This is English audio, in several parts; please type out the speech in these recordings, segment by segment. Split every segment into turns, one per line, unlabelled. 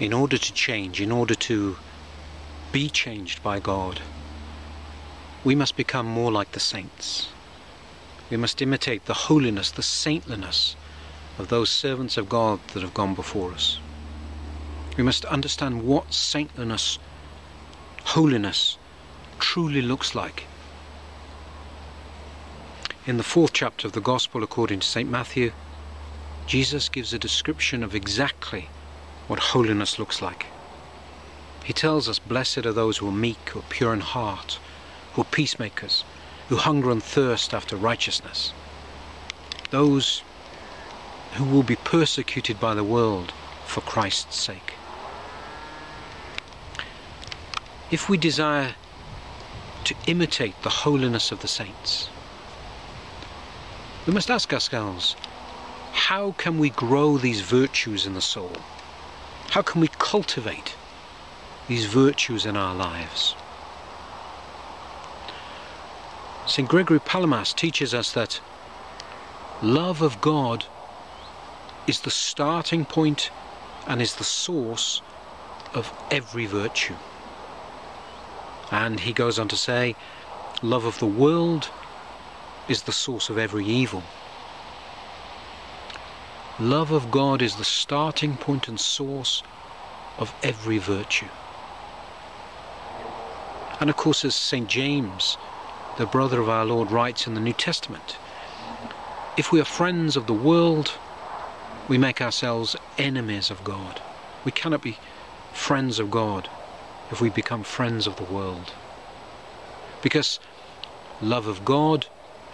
in order to change, in order to be changed by God, we must become more like the saints. We must imitate the holiness, the saintliness of those servants of God that have gone before us. We must understand what saintliness, holiness truly looks like. In the fourth chapter of the Gospel according to St. Matthew, Jesus gives a description of exactly what holiness looks like. He tells us, Blessed are those who are meek, who are pure in heart, who are peacemakers, who hunger and thirst after righteousness. Those who will be persecuted by the world for Christ's sake. If we desire to imitate the holiness of the saints, we must ask ourselves, how can we grow these virtues in the soul? How can we cultivate these virtues in our lives? St. Gregory Palamas teaches us that love of God is the starting point and is the source of every virtue. And he goes on to say, love of the world is the source of every evil. Love of God is the starting point and source of every virtue. And of course, as St. James, the brother of our Lord, writes in the New Testament, if we are friends of the world, we make ourselves enemies of God. We cannot be friends of God if we become friends of the world. Because love of God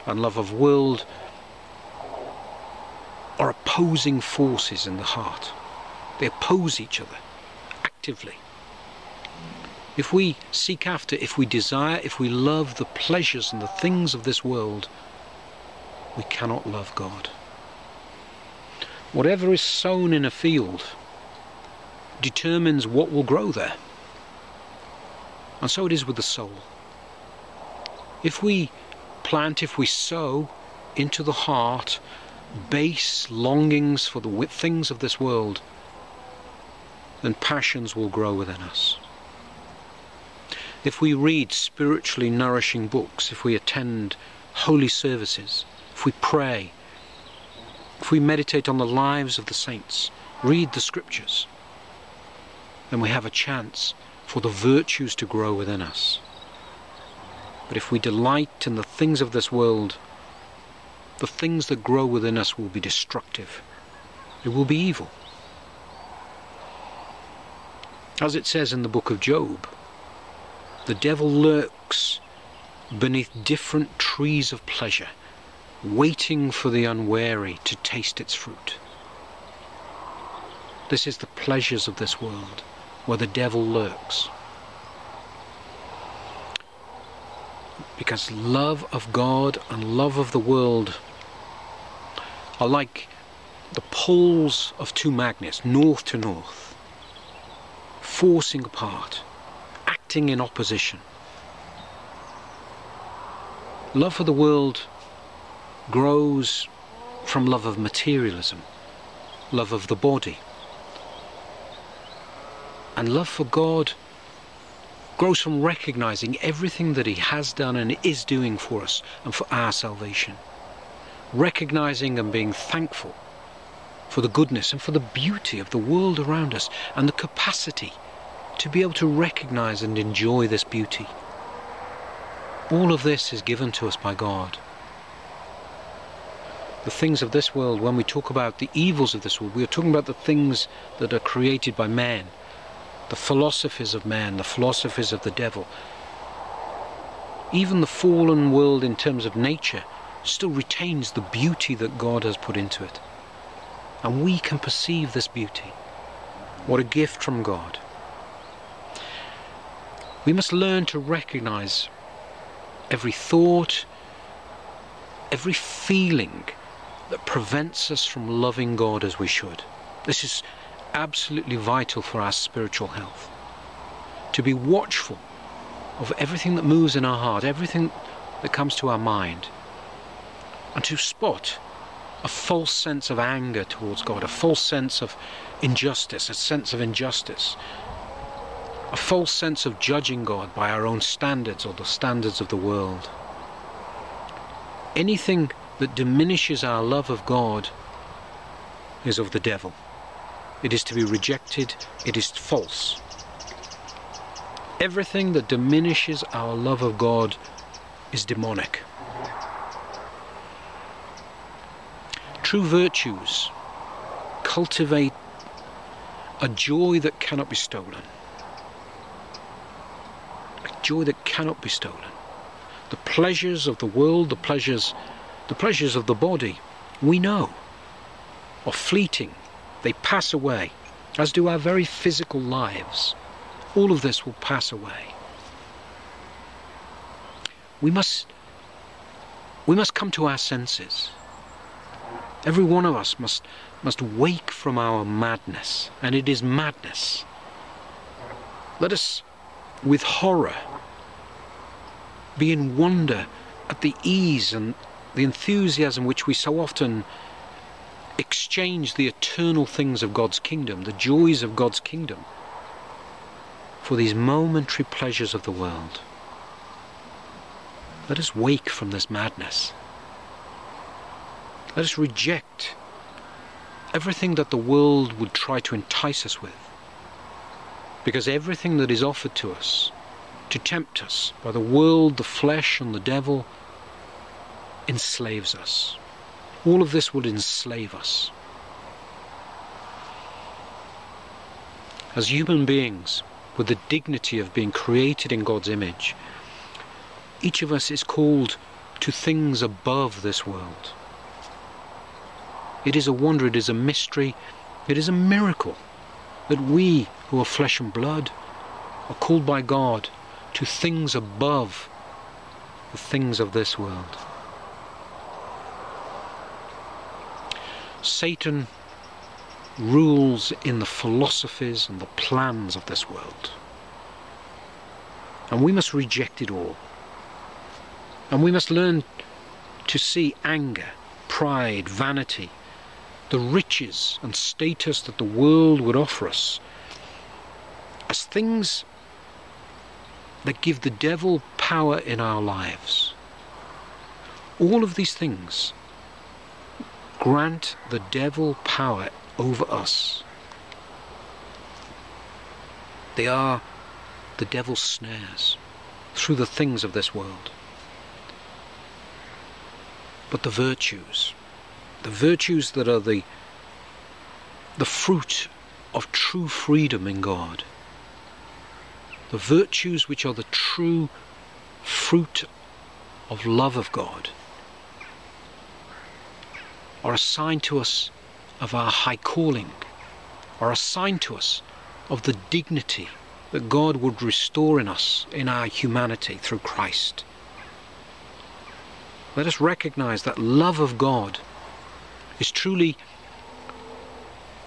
and love of world opposing forces in the heart. They oppose each other actively. If we seek after, if we desire, if we love the pleasures and the things of this world, we cannot love God. Whatever is sown in a field determines what will grow there. And so it is with the soul. If we plant, if we sow into the heart base longings for the things of this world, then passions will grow within us. If we read spiritually nourishing books, if we attend holy services, if we pray, if we meditate on the lives of the saints, read the scriptures, then we have a chance for the virtues to grow within us. But if we delight in the things of this world, the things that grow within us will be destructive. It will be evil. As it says in the book of Job, the devil lurks beneath different trees of pleasure, waiting for the unwary to taste its fruit. This is the pleasures of this world, where the devil lurks. Because love of God and love of the world are like the poles of two magnets, north to north, forcing apart, acting in opposition. Love for the world grows from love of materialism, love of the body. And love for God grows from recognizing everything that He has done and is doing for us and for our salvation recognizing and being thankful for the goodness and for the beauty of the world around us and the capacity to be able to recognize and enjoy this beauty. All of this is given to us by God. The things of this world, when we talk about the evils of this world, we are talking about the things that are created by man, the philosophies of man, the philosophies of the devil. Even the fallen world in terms of nature still retains the beauty that God has put into it. And we can perceive this beauty. What a gift from God. We must learn to recognize every thought, every feeling that prevents us from loving God as we should. This is absolutely vital for our spiritual health. To be watchful of everything that moves in our heart, everything that comes to our mind and to spot a false sense of anger towards God, a false sense of injustice, a sense of injustice, a false sense of judging God by our own standards or the standards of the world. Anything that diminishes our love of God is of the devil. It is to be rejected, it is false. Everything that diminishes our love of God is demonic. True virtues cultivate a joy that cannot be stolen. A joy that cannot be stolen. The pleasures of the world, the pleasures, the pleasures of the body, we know, are fleeting. They pass away, as do our very physical lives. All of this will pass away. We must, we must come to our senses. Every one of us must, must wake from our madness, and it is madness. Let us, with horror, be in wonder at the ease and the enthusiasm which we so often exchange the eternal things of God's kingdom, the joys of God's kingdom, for these momentary pleasures of the world. Let us wake from this madness. Let us reject everything that the world would try to entice us with. Because everything that is offered to us to tempt us by the world, the flesh, and the devil enslaves us. All of this will enslave us. As human beings, with the dignity of being created in God's image, each of us is called to things above this world. It is a wonder, it is a mystery, it is a miracle that we who are flesh and blood are called by God to things above the things of this world. Satan rules in the philosophies and the plans of this world. And we must reject it all. And we must learn to see anger, pride, vanity, the riches and status that the world would offer us as things that give the devil power in our lives. All of these things grant the devil power over us. They are the devil's snares through the things of this world. But the virtues, the virtues that are the, the fruit of true freedom in God, the virtues which are the true fruit of love of God are a sign to us of our high calling, are a sign to us of the dignity that God would restore in us in our humanity through Christ. Let us recognize that love of God is truly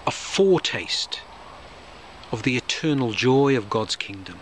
a foretaste of the eternal joy of God's kingdom.